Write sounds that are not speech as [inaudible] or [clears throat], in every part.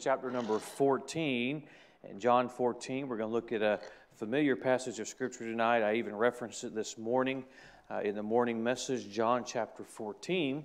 chapter number 14. And John 14, we're going to look at a familiar passage of Scripture tonight. I even referenced it this morning uh, in the morning message, John chapter 14.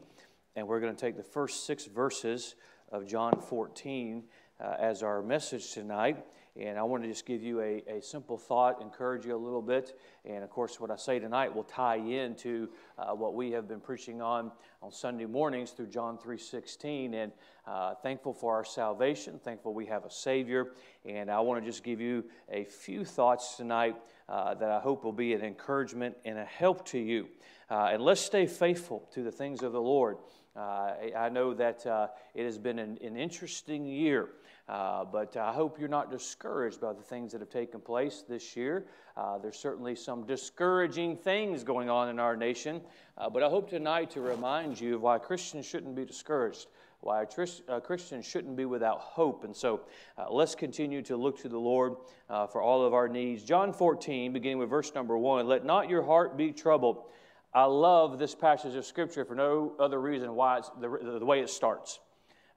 And we're going to take the first six verses of John 14 uh, as our message tonight. And I want to just give you a, a simple thought, encourage you a little bit. And of course, what I say tonight will tie into uh, what we have been preaching on on Sunday mornings through John 3.16. And uh, thankful for our salvation, thankful we have a Savior. And I want to just give you a few thoughts tonight uh, that I hope will be an encouragement and a help to you. Uh, and let's stay faithful to the things of the Lord. Uh, I know that uh, it has been an, an interesting year. Uh, but I hope you're not discouraged by the things that have taken place this year. Uh, there's certainly some discouraging things going on in our nation, uh, but I hope tonight to remind you of why Christians shouldn't be discouraged, why a Christian shouldn't be without hope. And so uh, let's continue to look to the Lord uh, for all of our needs. John 14, beginning with verse number 1 Let not your heart be troubled. I love this passage of Scripture for no other reason why it's the, the way it starts.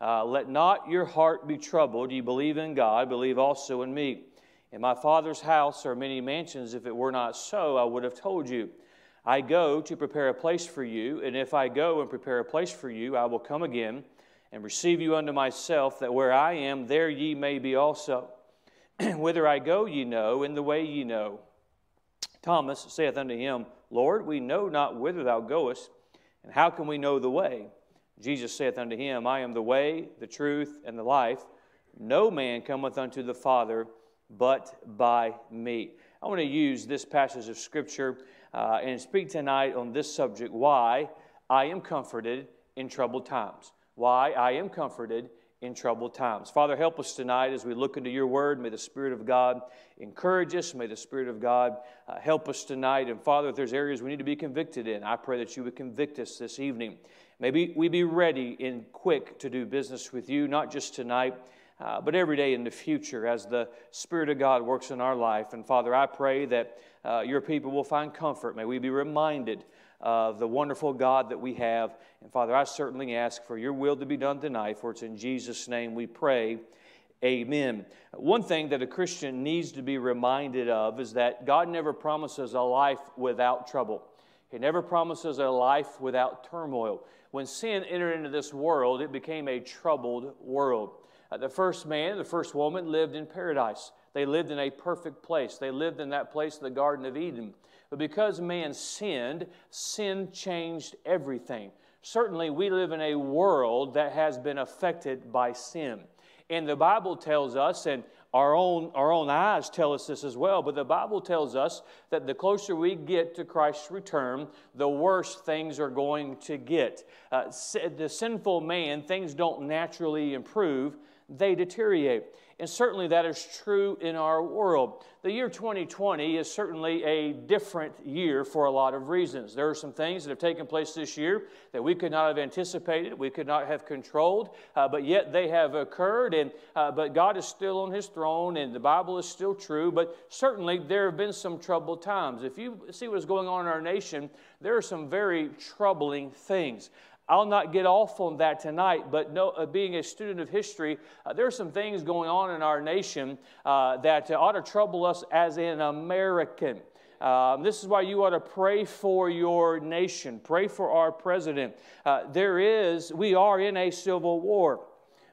Uh, Let not your heart be troubled. You believe in God, believe also in me. In my Father's house are many mansions. If it were not so, I would have told you. I go to prepare a place for you, and if I go and prepare a place for you, I will come again and receive you unto myself, that where I am, there ye may be also. [clears throat] Whither I go, ye know, and the way ye know. Thomas saith unto him, Lord, we know not whither thou goest, and how can we know the way? Jesus saith unto him, I am the way, the truth, and the life. No man cometh unto the Father but by me. I want to use this passage of Scripture uh, and speak tonight on this subject why I am comforted in troubled times. Why I am comforted in troubled times. Father, help us tonight as we look into your word. May the Spirit of God encourage us. May the Spirit of God uh, help us tonight. And Father, if there's areas we need to be convicted in, I pray that you would convict us this evening. Maybe we be ready and quick to do business with you, not just tonight, uh, but every day in the future as the Spirit of God works in our life. And Father, I pray that uh, your people will find comfort. May we be reminded of the wonderful God that we have. And Father, I certainly ask for your will to be done tonight, for it's in Jesus' name we pray. Amen. One thing that a Christian needs to be reminded of is that God never promises a life without trouble. He never promises a life without turmoil. When sin entered into this world, it became a troubled world. Uh, the first man, the first woman lived in paradise. They lived in a perfect place. They lived in that place, the Garden of Eden. But because man sinned, sin changed everything. Certainly, we live in a world that has been affected by sin. And the Bible tells us, and our own, our own eyes tell us this as well, but the Bible tells us that the closer we get to Christ's return, the worse things are going to get. Uh, the sinful man, things don't naturally improve, they deteriorate. And certainly that is true in our world. The year 2020 is certainly a different year for a lot of reasons. There are some things that have taken place this year that we could not have anticipated, we could not have controlled, uh, but yet they have occurred. And, uh, but God is still on his throne and the Bible is still true. But certainly there have been some troubled times. If you see what's going on in our nation, there are some very troubling things. I'll not get off on that tonight, but no, uh, being a student of history, uh, there are some things going on in our nation uh, that ought to trouble us as an American. Um, this is why you ought to pray for your nation, pray for our president. Uh, there is, we are in a civil war.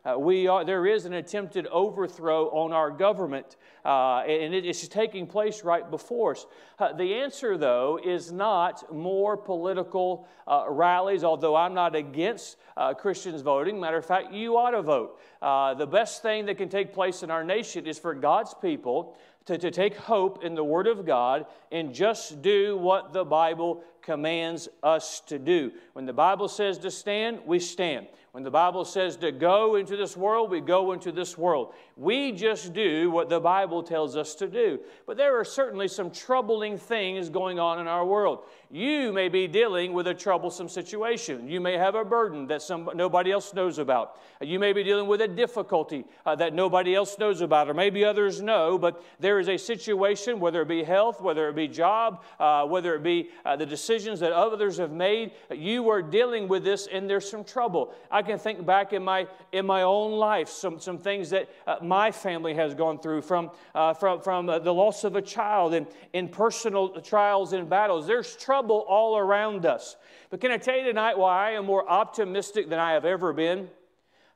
Uh, we are, there is an attempted overthrow on our government, uh, and it is taking place right before us. Uh, the answer, though, is not more political uh, rallies, although I'm not against uh, Christians voting. Matter of fact, you ought to vote. Uh, the best thing that can take place in our nation is for God's people to, to take hope in the Word of God and just do what the Bible commands us to do. When the Bible says to stand, we stand. When the Bible says to go into this world, we go into this world. We just do what the Bible tells us to do. But there are certainly some troubling things going on in our world. You may be dealing with a troublesome situation. You may have a burden that some, nobody else knows about. You may be dealing with a difficulty uh, that nobody else knows about, or maybe others know, but there is a situation, whether it be health, whether it be job, uh, whether it be uh, the decisions that others have made, you are dealing with this and there's some trouble. I can think back in my, in my own life, some, some things that uh, my family has gone through from, uh, from, from uh, the loss of a child and in personal trials and battles. There's trouble all around us. But can I tell you tonight why I am more optimistic than I have ever been?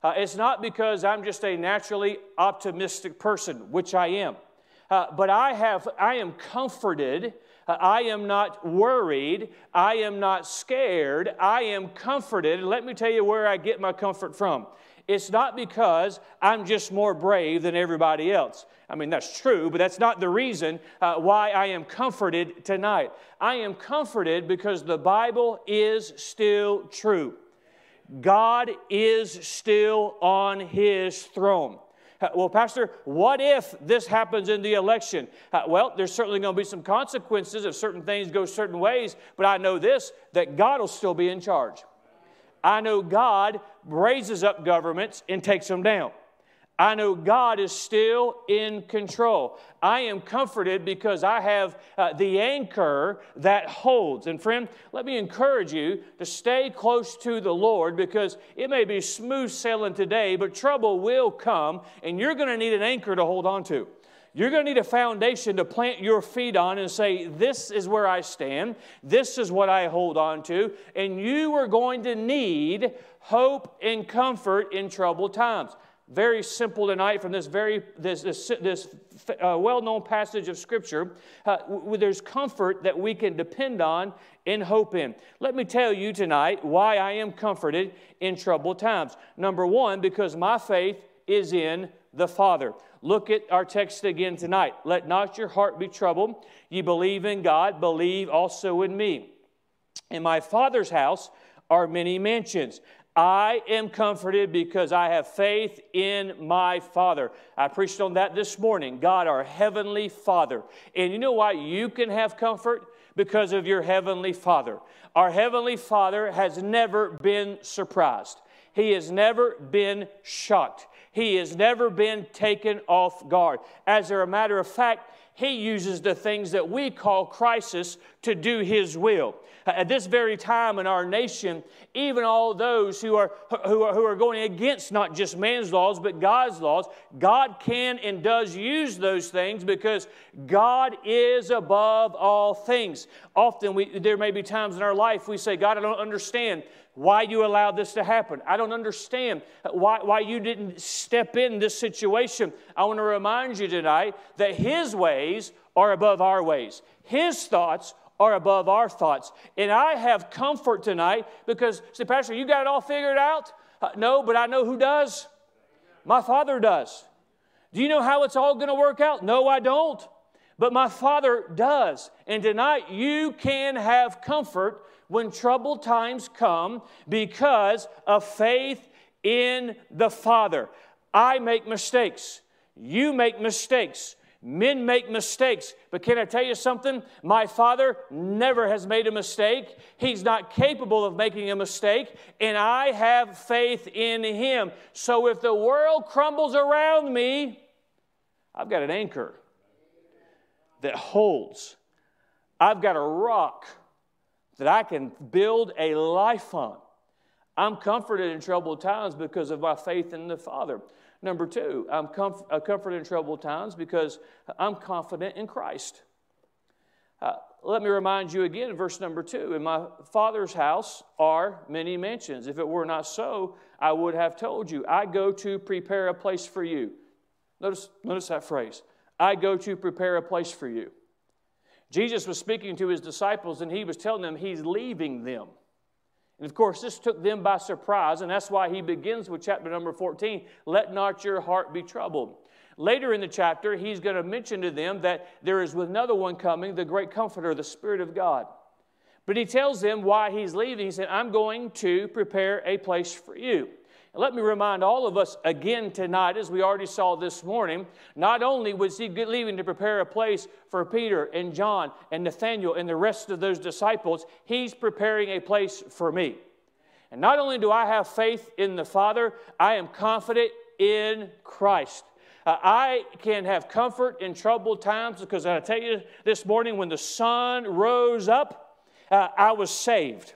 Uh, it's not because I'm just a naturally optimistic person, which I am. Uh, but I, have, I am comforted. Uh, I am not worried. I am not scared. I am comforted. Let me tell you where I get my comfort from. It's not because I'm just more brave than everybody else. I mean, that's true, but that's not the reason uh, why I am comforted tonight. I am comforted because the Bible is still true. God is still on his throne. Uh, well, Pastor, what if this happens in the election? Uh, well, there's certainly going to be some consequences if certain things go certain ways, but I know this that God will still be in charge. I know God raises up governments and takes them down. I know God is still in control. I am comforted because I have uh, the anchor that holds. And friend, let me encourage you to stay close to the Lord because it may be smooth sailing today, but trouble will come, and you're going to need an anchor to hold on to. You're going to need a foundation to plant your feet on and say, This is where I stand. This is what I hold on to. And you are going to need hope and comfort in troubled times very simple tonight from this very this, this, this uh, well-known passage of scripture uh, there's comfort that we can depend on and hope in let me tell you tonight why i am comforted in troubled times number one because my faith is in the father look at our text again tonight let not your heart be troubled you believe in god believe also in me in my father's house are many mansions I am comforted because I have faith in my Father. I preached on that this morning. God, our Heavenly Father. And you know why you can have comfort? Because of your Heavenly Father. Our Heavenly Father has never been surprised, He has never been shocked, He has never been taken off guard. As a matter of fact, He uses the things that we call crisis to do His will. At this very time in our nation, even all those who are, who are, who are going against not just man's laws, but God's laws, God can and does use those things because God is above all things. Often we, there may be times in our life we say, God, I don't understand why you allowed this to happen. I don't understand why, why you didn't step in this situation. I want to remind you tonight that His ways are above our ways, His thoughts are above our thoughts. And I have comfort tonight because, say, Pastor, you got it all figured out? Uh, no, but I know who does. My Father does. Do you know how it's all going to work out? No, I don't. But my Father does. And tonight you can have comfort when troubled times come because of faith in the Father. I make mistakes. You make mistakes. Men make mistakes, but can I tell you something? My father never has made a mistake. He's not capable of making a mistake, and I have faith in him. So if the world crumbles around me, I've got an anchor that holds. I've got a rock that I can build a life on. I'm comforted in troubled times because of my faith in the Father. Number two, I'm comf- uh, comforted in troubled times because I'm confident in Christ. Uh, let me remind you again, verse number two. In my Father's house are many mansions. If it were not so, I would have told you. I go to prepare a place for you. Notice, notice that phrase. I go to prepare a place for you. Jesus was speaking to his disciples and he was telling them he's leaving them. And of course, this took them by surprise, and that's why he begins with chapter number 14 let not your heart be troubled. Later in the chapter, he's going to mention to them that there is another one coming, the great comforter, the Spirit of God. But he tells them why he's leaving. He said, I'm going to prepare a place for you. Let me remind all of us again tonight, as we already saw this morning, not only was he leaving to prepare a place for Peter and John and Nathaniel and the rest of those disciples, he's preparing a place for me. And not only do I have faith in the Father, I am confident in Christ. Uh, I can have comfort in troubled times because I tell you this morning, when the sun rose up, uh, I was saved.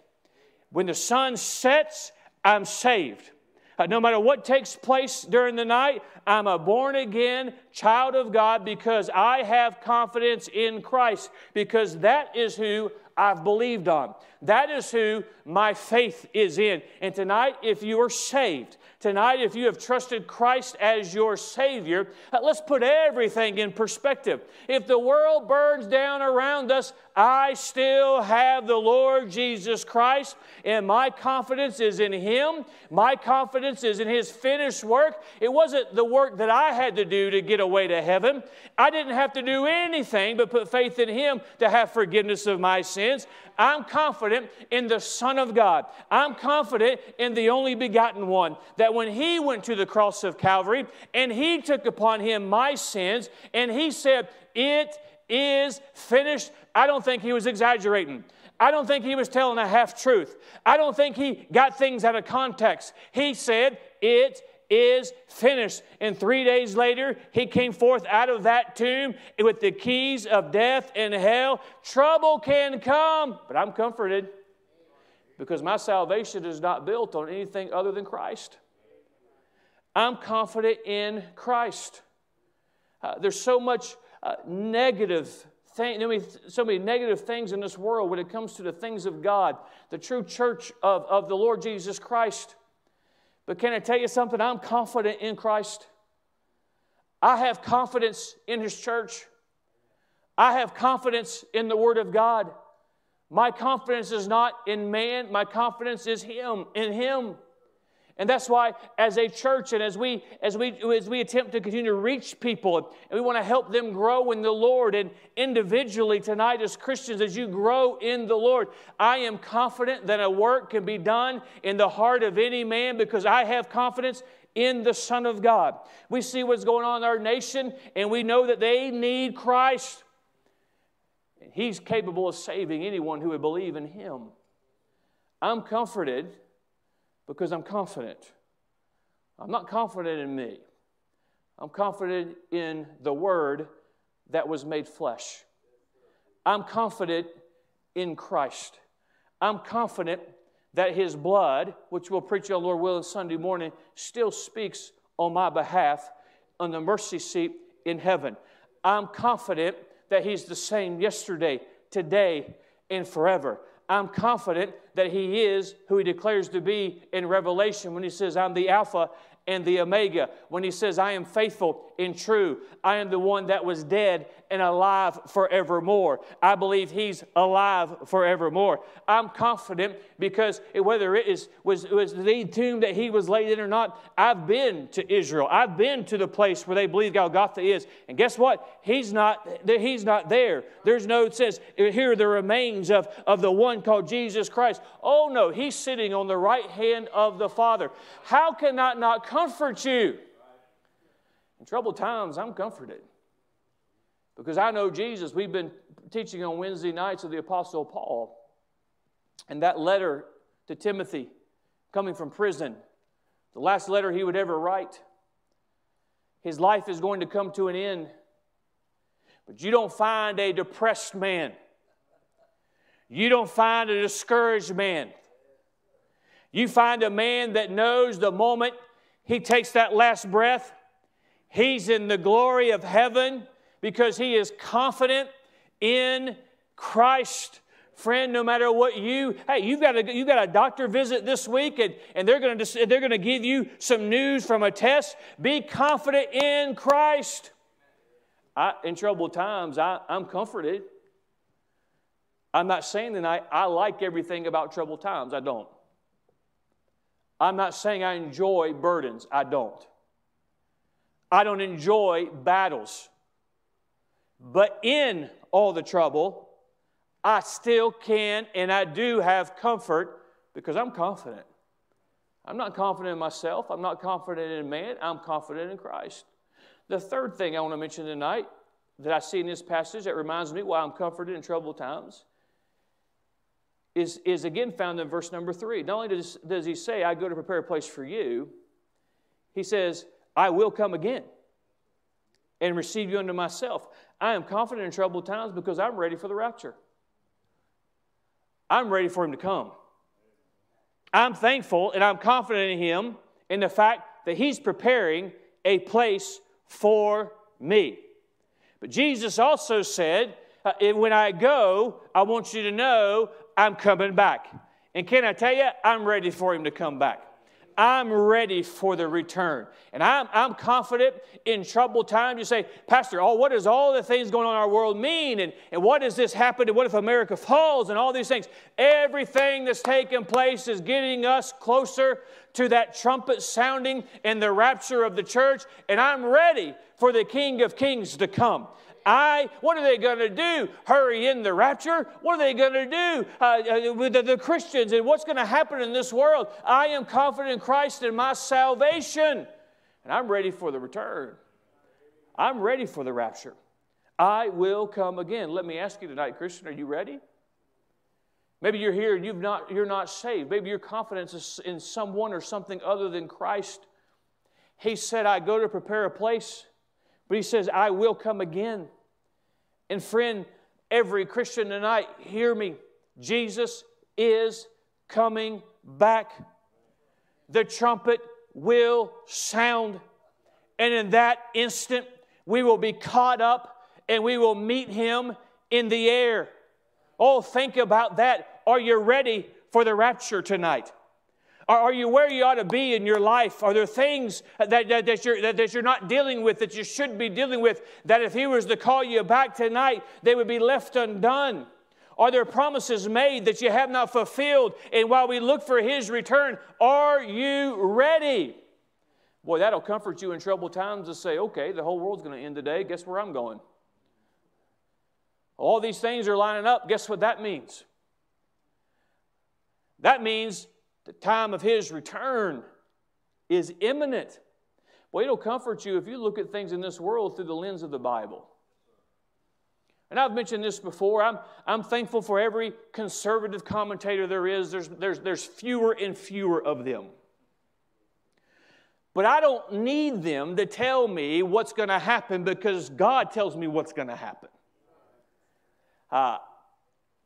When the sun sets, I'm saved. Uh, no matter what takes place during the night, I'm a born again child of God because I have confidence in Christ, because that is who I've believed on. That is who my faith is in. And tonight, if you are saved, tonight, if you have trusted Christ as your Savior, uh, let's put everything in perspective. If the world burns down around us, I still have the Lord Jesus Christ, and my confidence is in Him. My confidence is in His finished work. It wasn't the work that I had to do to get away to heaven. I didn't have to do anything but put faith in Him to have forgiveness of my sins. I'm confident in the Son of God. I'm confident in the only begotten one. That when He went to the cross of Calvary and He took upon Him my sins and He said, It is finished, I don't think He was exaggerating. I don't think he was telling a half truth. I don't think he got things out of context. He said, It is finished. And three days later, he came forth out of that tomb with the keys of death and hell. Trouble can come, but I'm comforted because my salvation is not built on anything other than Christ. I'm confident in Christ. Uh, there's so much uh, negative thing, so many negative things in this world when it comes to the things of God, the true church of, of the Lord Jesus Christ. But can I tell you something? I'm confident in Christ. I have confidence in His church. I have confidence in the Word of God. My confidence is not in man, my confidence is Him, in Him. And that's why, as a church, and as we, as we, as we attempt to continue to reach people, and we want to help them grow in the Lord, and individually tonight as Christians, as you grow in the Lord, I am confident that a work can be done in the heart of any man because I have confidence in the Son of God. We see what's going on in our nation, and we know that they need Christ. He's capable of saving anyone who would believe in Him. I'm comforted because I'm confident. I'm not confident in me. I'm confident in the Word that was made flesh. I'm confident in Christ. I'm confident that His blood, which we'll preach on Lord willing Sunday morning, still speaks on my behalf on the mercy seat in heaven. I'm confident that He's the same yesterday, today, and forever. I'm confident that He is who He declares to be in Revelation when He says, I'm the Alpha and the Omega. When He says, I am faithful and true, I am the one that was dead and alive forevermore. I believe He's alive forevermore. I'm confident because whether it is, was, was the tomb that He was laid in or not, I've been to Israel. I've been to the place where they believe Golgotha is. And guess what? He's not, he's not there. There's no, it says, here are the remains of, of the one called Jesus Christ. Oh no, He's sitting on the right hand of the Father. How can that not comfort you? In troubled times, I'm comforted. Because I know Jesus. We've been teaching on Wednesday nights of the Apostle Paul. And that letter to Timothy, coming from prison, the last letter he would ever write. His life is going to come to an end. But you don't find a depressed man. You don't find a discouraged man. You find a man that knows the moment he takes that last breath, he's in the glory of heaven because he is confident in Christ. Friend, no matter what you, hey, you've got a, you've got a doctor visit this week and, and they're going to they're going to give you some news from a test. Be confident in Christ. I, in troubled times, I, I'm comforted. I'm not saying that I I like everything about troubled times. I don't. I'm not saying I enjoy burdens. I don't. I don't enjoy battles. But in all the trouble, I still can and I do have comfort because I'm confident. I'm not confident in myself. I'm not confident in man. I'm confident in Christ. The third thing I want to mention tonight that I see in this passage that reminds me why I'm comforted in troubled times is, is again found in verse number three. Not only does, does he say, I go to prepare a place for you, he says, I will come again and receive you unto myself. I am confident in troubled times because I'm ready for the rapture. I'm ready for him to come. I'm thankful and I'm confident in him in the fact that He's preparing a place for me. But Jesus also said, uh, When I go, I want you to know I'm coming back. And can I tell you, I'm ready for Him to come back. I'm ready for the return. And I'm, I'm confident in troubled times. You say, Pastor, oh, what does all the things going on in our world mean? And, and what does this happen? And what if America falls? And all these things. Everything that's taking place is getting us closer to that trumpet sounding and the rapture of the church. And I'm ready for the King of Kings to come. I, what are they going to do? Hurry in the rapture? What are they going to do uh, uh, with the, the Christians and what's going to happen in this world? I am confident in Christ and my salvation, and I'm ready for the return. I'm ready for the rapture. I will come again. Let me ask you tonight, Christian, are you ready? Maybe you're here and you've not, you're not saved. Maybe your confidence is in someone or something other than Christ. He said, I go to prepare a place, but He says, I will come again. And friend, every Christian tonight, hear me. Jesus is coming back. The trumpet will sound. And in that instant, we will be caught up and we will meet him in the air. Oh, think about that. Are you ready for the rapture tonight? Are you where you ought to be in your life? Are there things that, that, that, you're, that, that you're not dealing with that you should be dealing with that if He was to call you back tonight, they would be left undone? Are there promises made that you have not fulfilled? And while we look for His return, are you ready? Boy, that'll comfort you in troubled times to say, okay, the whole world's going to end today. Guess where I'm going? All these things are lining up. Guess what that means? That means the time of his return is imminent. Well, it'll comfort you if you look at things in this world through the lens of the Bible. And I've mentioned this before. I'm, I'm thankful for every conservative commentator there is. There's, there's, there's fewer and fewer of them. But I don't need them to tell me what's going to happen because God tells me what's going to happen. Uh,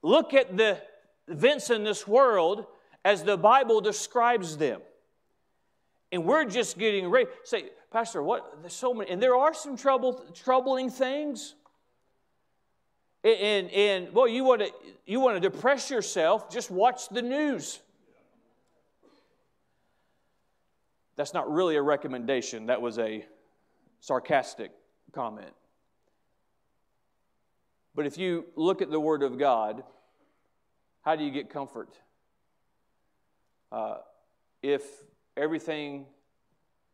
look at the events in this world as the Bible describes them. And we're just getting ready. Say, Pastor, what? There's so many. And there are some trouble, troubling things. And, and, and well, you want to you want to depress yourself, just watch the news. That's not really a recommendation. That was a sarcastic comment. But if you look at the Word of God, how do you get comfort? Uh, if everything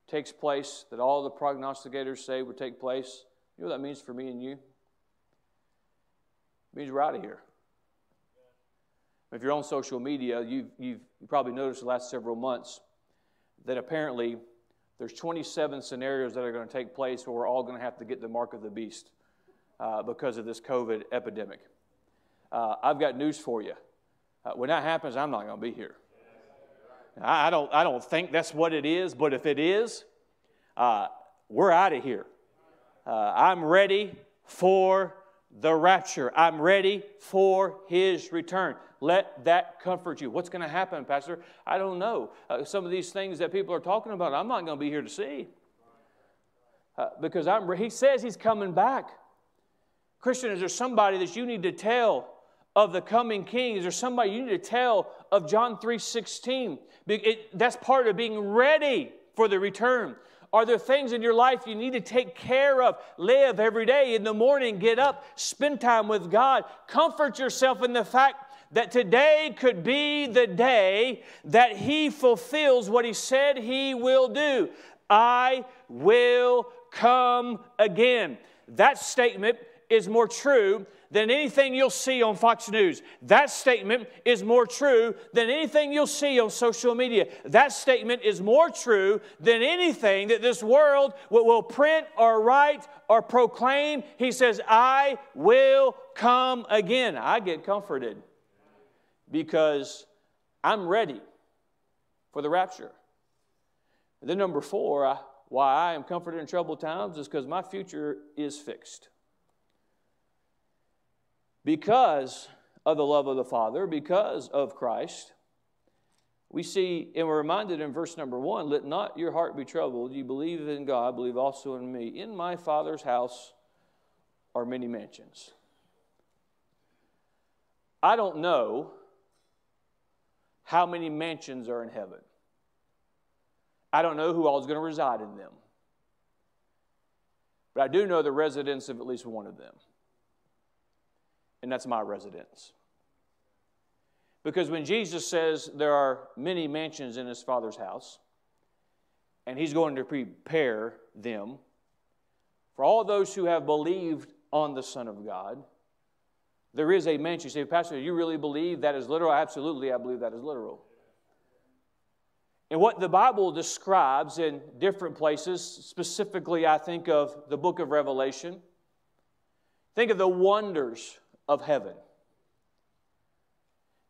takes place that all the prognosticators say would take place, you know what that means for me and you? It means we're out of here. If you're on social media, you've, you've probably noticed the last several months that apparently there's 27 scenarios that are going to take place where we're all going to have to get the mark of the beast uh, because of this COVID epidemic. Uh, I've got news for you. Uh, when that happens, I'm not going to be here. I don't, I don't think that's what it is, but if it is, uh, we're out of here. Uh, I'm ready for the rapture. I'm ready for his return. Let that comfort you. What's going to happen, Pastor? I don't know. Uh, some of these things that people are talking about, I'm not going to be here to see. Uh, because I'm, he says he's coming back. Christian, is there somebody that you need to tell of the coming king? Is there somebody you need to tell of John 3.16? It, that's part of being ready for the return. Are there things in your life you need to take care of? Live every day. In the morning, get up, spend time with God. Comfort yourself in the fact that today could be the day that He fulfills what He said He will do. I will come again. That statement is more true than anything you'll see on Fox News. That statement is more true than anything you'll see on social media. That statement is more true than anything that this world will, print or write or proclaim. He says, I will come again. I get comforted because I'm ready for the rapture. And then, number four, I, why I am comforted in troubled times is because my future is fixed because of the love of the Father, because of Christ, we see, and we're reminded in verse number one let not your heart be troubled. You believe in God, believe also in me. In my Father's house are many mansions. I don't know how many mansions are in heaven. I don't know who all is going to reside in them. But I do know the residence of at least one of them. And that's my residence. Because when Jesus says there are many mansions in his Father's house, and he's going to prepare them for all those who have believed on the Son of God, there is a mansion. You say, Pastor, you really believe that is literal? Absolutely, I believe that is literal. And what the Bible describes in different places, specifically, I think of the book of Revelation, think of the wonders of heaven.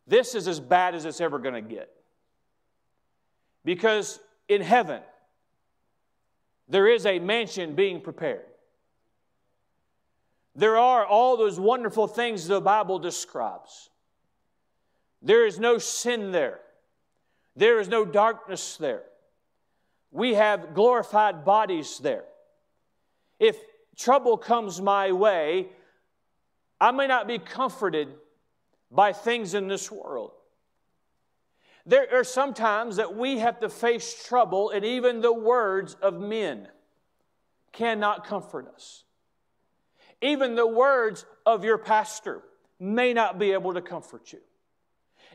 This is as bad as it's ever going to get. Because in heaven, there is a mansion being prepared. There are all those wonderful things the Bible describes. There is no sin there, there is no darkness there. We have glorified bodies there. If trouble comes my way, I may not be comforted by things in this world. There are sometimes that we have to face trouble, and even the words of men cannot comfort us. Even the words of your pastor may not be able to comfort you.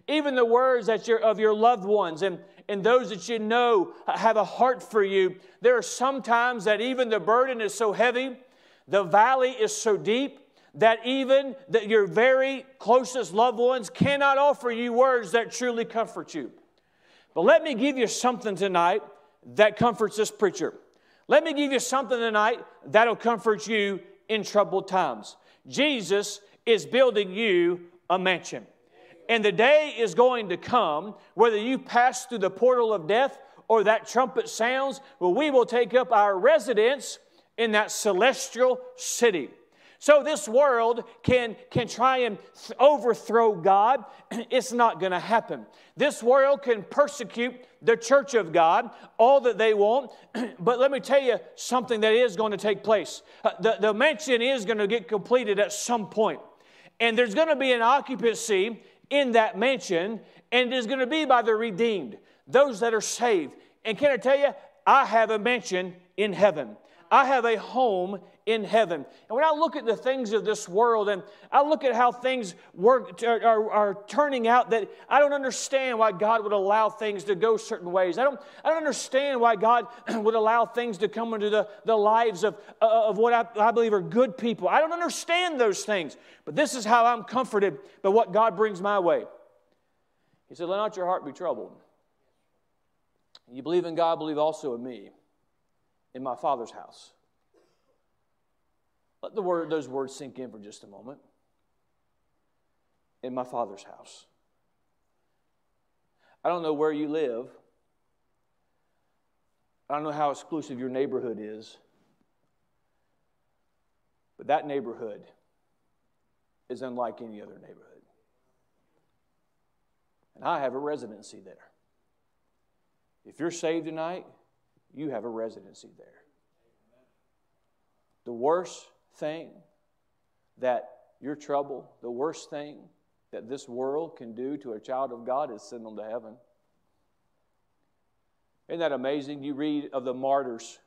Even the words that you're, of your loved ones and, and those that you know have a heart for you, there are some times that even the burden is so heavy, the valley is so deep, that even that your very closest loved ones cannot offer you words that truly comfort you. But let me give you something tonight that comforts this preacher. Let me give you something tonight that'll comfort you in troubled times. Jesus is building you a mansion. And the day is going to come, whether you pass through the portal of death or that trumpet sounds, well, we will take up our residence in that celestial city. So this world can, can try and overthrow God. [clears throat] It's not going to happen. This world can persecute the church of God all that they want. [clears throat] but let me tell you something that is going to take place. Uh, the, the mansion is going to get completed at some point. And there's going to be an occupancy in that mansion, and it is going to be by the redeemed, those that are saved. And can I tell you, I have a mansion in heaven. I have a home in heaven. And when I look at the things of this world and I look at how things work, are, are, turning out, that I don't understand why God would allow things to go certain ways. I don't, I don't understand why God [clears throat] would allow things to come into the, the lives of, uh, of what I, I believe are good people. I don't understand those things. But this is how I'm comforted by what God brings my way. He said, Let not your heart be troubled. You believe in God, believe also in me in my Father's house. Let the word, those words sink in for just a moment. In my Father's house. I don't know where you live. I don't know how exclusive your neighborhood is. But that neighborhood is unlike any other neighborhood. And I have a residency there. If you're saved tonight, you have a residency there. The worst thing that your trouble, the worst thing that this world can do to a child of God is send them to heaven. Isn't that amazing? You read of the martyrs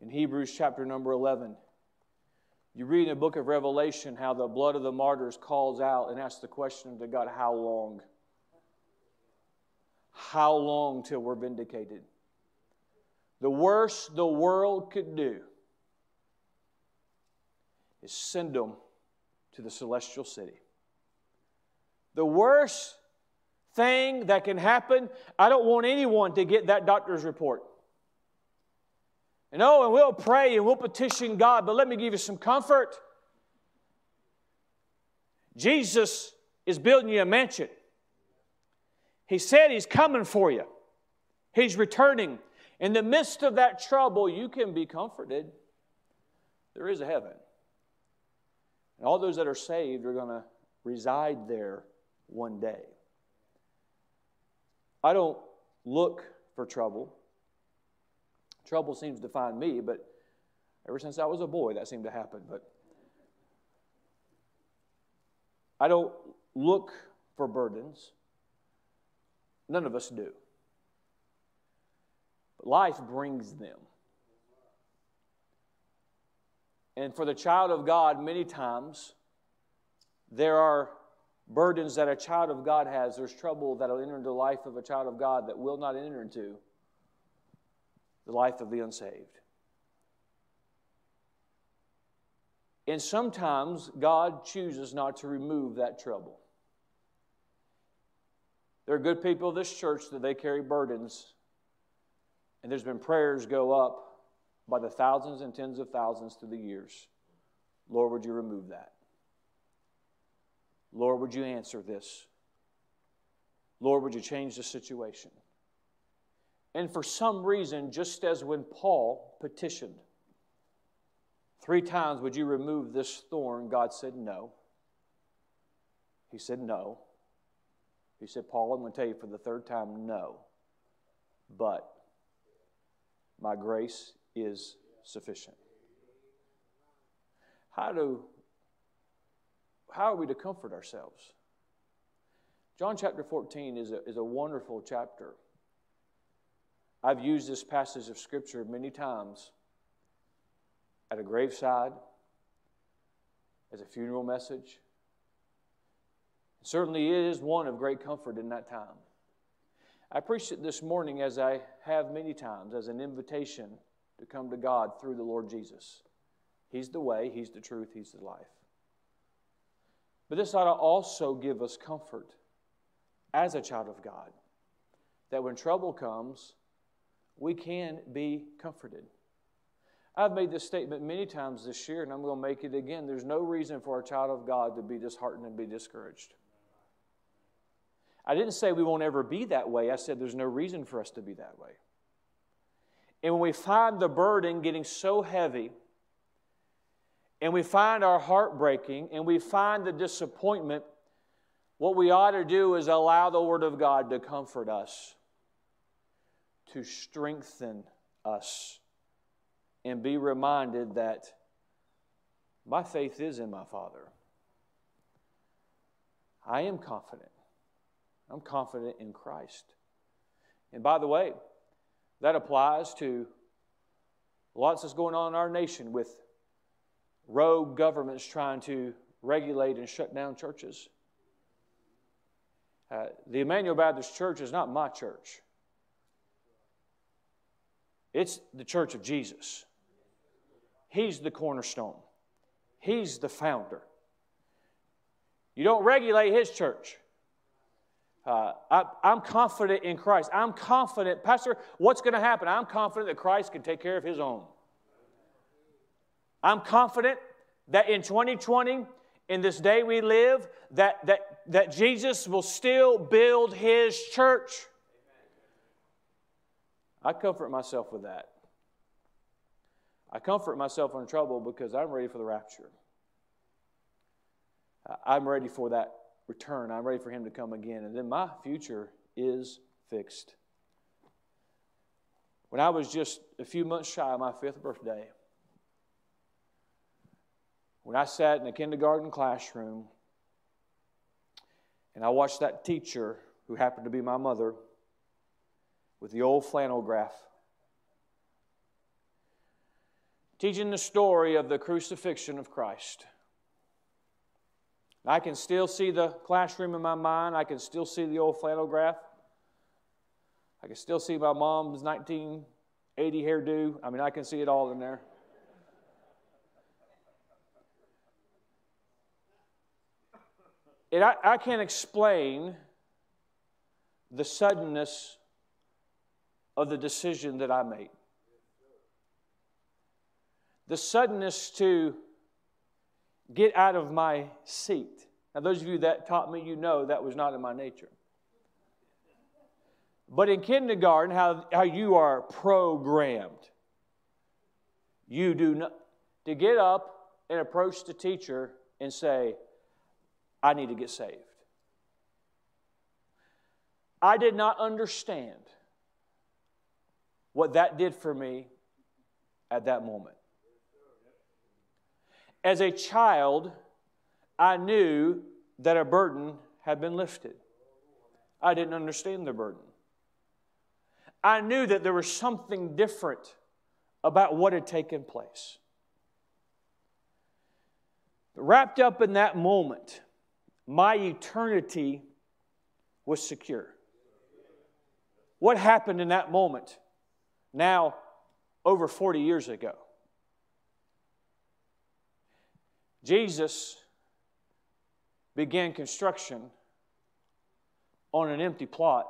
in Hebrews chapter number 11. You read in the book of Revelation how the blood of the martyrs calls out and asks the question to God, How long? How long till we're vindicated? The worst the world could do is send them to the celestial city. The worst thing that can happen, I don't want anyone to get that doctor's report. And oh, and we'll pray and we'll petition God, but let me give you some comfort. Jesus is building you a mansion. He said He's coming for you, He's returning. In the midst of that trouble, you can be comforted. There is a heaven. And all those that are saved are going to reside there one day. I don't look for trouble. Trouble seems to find me, but ever since I was a boy, that seemed to happen. But I don't look for burdens. None of us do. Life brings them. And for the child of God, many times, there are burdens that a child of God has. There's trouble that will enter into the life of a child of God that will not enter into the life of the unsaved. And sometimes God chooses not to remove that trouble. There are good people of this church that they carry burdens, and there's been prayers go up by the thousands and tens of thousands through the years. Lord, would you remove that? Lord, would you answer this? Lord, would you change the situation? And for some reason, just as when Paul petitioned, three times, would you remove this thorn? God said, no. He said, no. He said, Paul, I'm going to tell you for the third time, no. But my grace is sufficient. How do how are we to comfort ourselves? John chapter 14 is a, is a wonderful chapter. I've used this passage of Scripture many times at a graveside, as a funeral message. It Certainly, is one of great comfort in that time. I preached it this morning, as I have many times, as an invitation to come to God through the Lord Jesus. He's the way, He's the truth, He's the life. But this ought to also give us comfort as a child of God that when trouble comes, we can be comforted. I've made this statement many times this year, and I'm going to make it again. There's no reason for a child of God to be disheartened and be discouraged. I didn't say we won't ever be that way. I said there's no reason for us to be that way. And when we find the burden getting so heavy and we find our heart breaking and we find the disappointment, what we ought to do is allow the Word of God to comfort us, to strengthen us, and be reminded that my faith is in my Father. I am confident. I'm confident in Christ. And by the way, that applies to lots that's going on in our nation with rogue governments trying to regulate and shut down churches. Uh, the Emmanuel Baptist Church is not my church. It's the church of Jesus. He's the cornerstone. He's the founder. You don't regulate his church. Uh, I, am confident in Christ. I'm confident, Pastor, what's going to happen? I'm confident that Christ can take care of his own. I'm confident that in 2020, in this day we live, that, that, that Jesus will still build his church. I comfort myself with that. I comfort myself in trouble because I'm ready for the rapture. I'm ready for that return. I'm ready for him to come again. And then my future is fixed. When I was just a few months shy of my fifth birthday, when I sat in a kindergarten classroom and I watched that teacher, who happened to be my mother, with the old flannel graph, teaching the story of the crucifixion of Christ. I can still see the classroom in my mind. I can still see the old flannel graph. I can still see my mom's 1980 hairdo. I mean, I can see it all in there. And I, I can't explain the suddenness of the decision that I made. The suddenness to get out of my seat. Now, those of you that taught me, you know that was not in my nature. But in kindergarten, how, how you are programmed, you do not, to get up and approach the teacher and say, I need to get saved. I did not understand what that did for me at that moment. As a child, I knew that a burden had been lifted. I didn't understand the burden. I knew that there was something different about what had taken place. Wrapped up in that moment, my eternity was secure. What happened in that moment? Now, over 40 years ago. Jesus began construction on an empty plot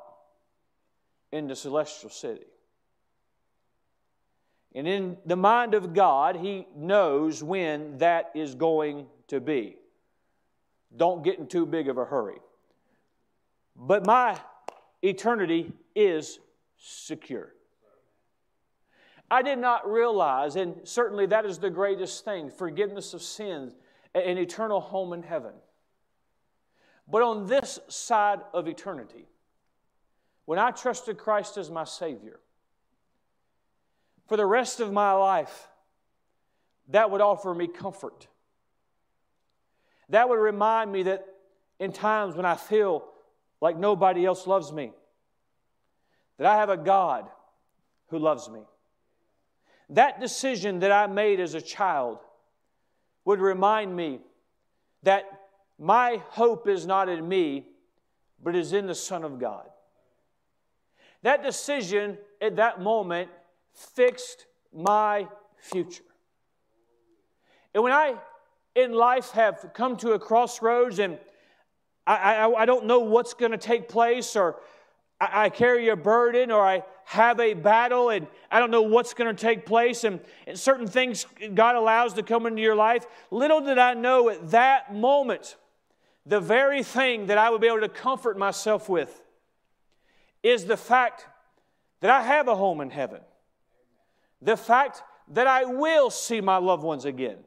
in the celestial city. And in the mind of God, He knows when that is going to be. Don't get in too big of a hurry. But my eternity is secure. I did not realize, and certainly that is the greatest thing forgiveness of sins, an eternal home in heaven. But on this side of eternity, when I trusted Christ as my Savior, for the rest of my life, that would offer me comfort. That would remind me that in times when I feel like nobody else loves me, that I have a God who loves me. That decision that I made as a child would remind me that my hope is not in me, but is in the Son of God. That decision at that moment fixed my future. And when I in life have come to a crossroads and I, I, I don't know what's going to take place or I, I carry a burden or I have a battle and I don't know what's going to take place, and, and certain things God allows to come into your life. Little did I know at that moment, the very thing that I would be able to comfort myself with is the fact that I have a home in heaven, the fact that I will see my loved ones again,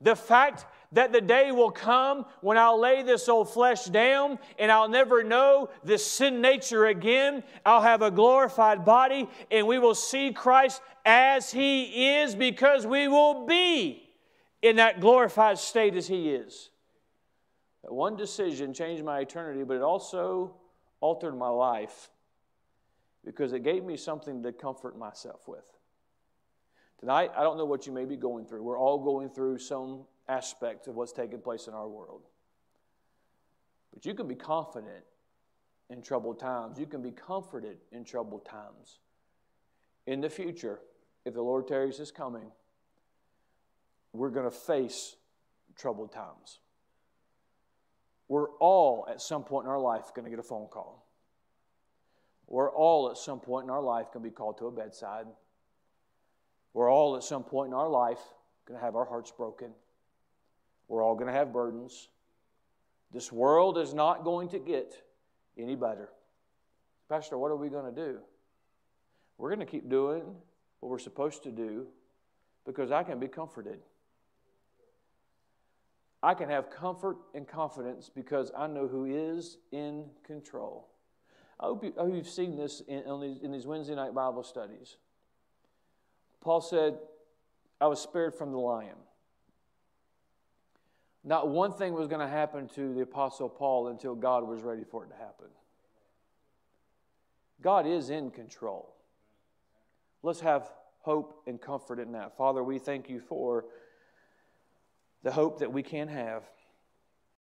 the fact that the day will come when I'll lay this old flesh down and I'll never know this sin nature again. I'll have a glorified body and we will see Christ as He is because we will be in that glorified state as He is. That one decision changed my eternity, but it also altered my life because it gave me something to comfort myself with. Tonight, I don't know what you may be going through. We're all going through some aspect of what's taking place in our world. But you can be confident in troubled times. You can be comforted in troubled times. In the future, if the Lord tarries is coming, we're going to face troubled times. We're all at some point in our life going to get a phone call. We're all at some point in our life going to be called to a bedside. We're all at some point in our life going to have our hearts broken. We're all going to have burdens. This world is not going to get any better. Pastor, what are we going to do? We're going to keep doing what we're supposed to do because I can be comforted. I can have comfort and confidence because I know who is in control. I hope, you, have seen this in, these, in these Wednesday night Bible studies. Paul said, I was spared from the lion. Not one thing was going to happen to the Apostle Paul until God was ready for it to happen. God is in control. Let's have hope and comfort in that. Father, we thank you for the hope that we can have.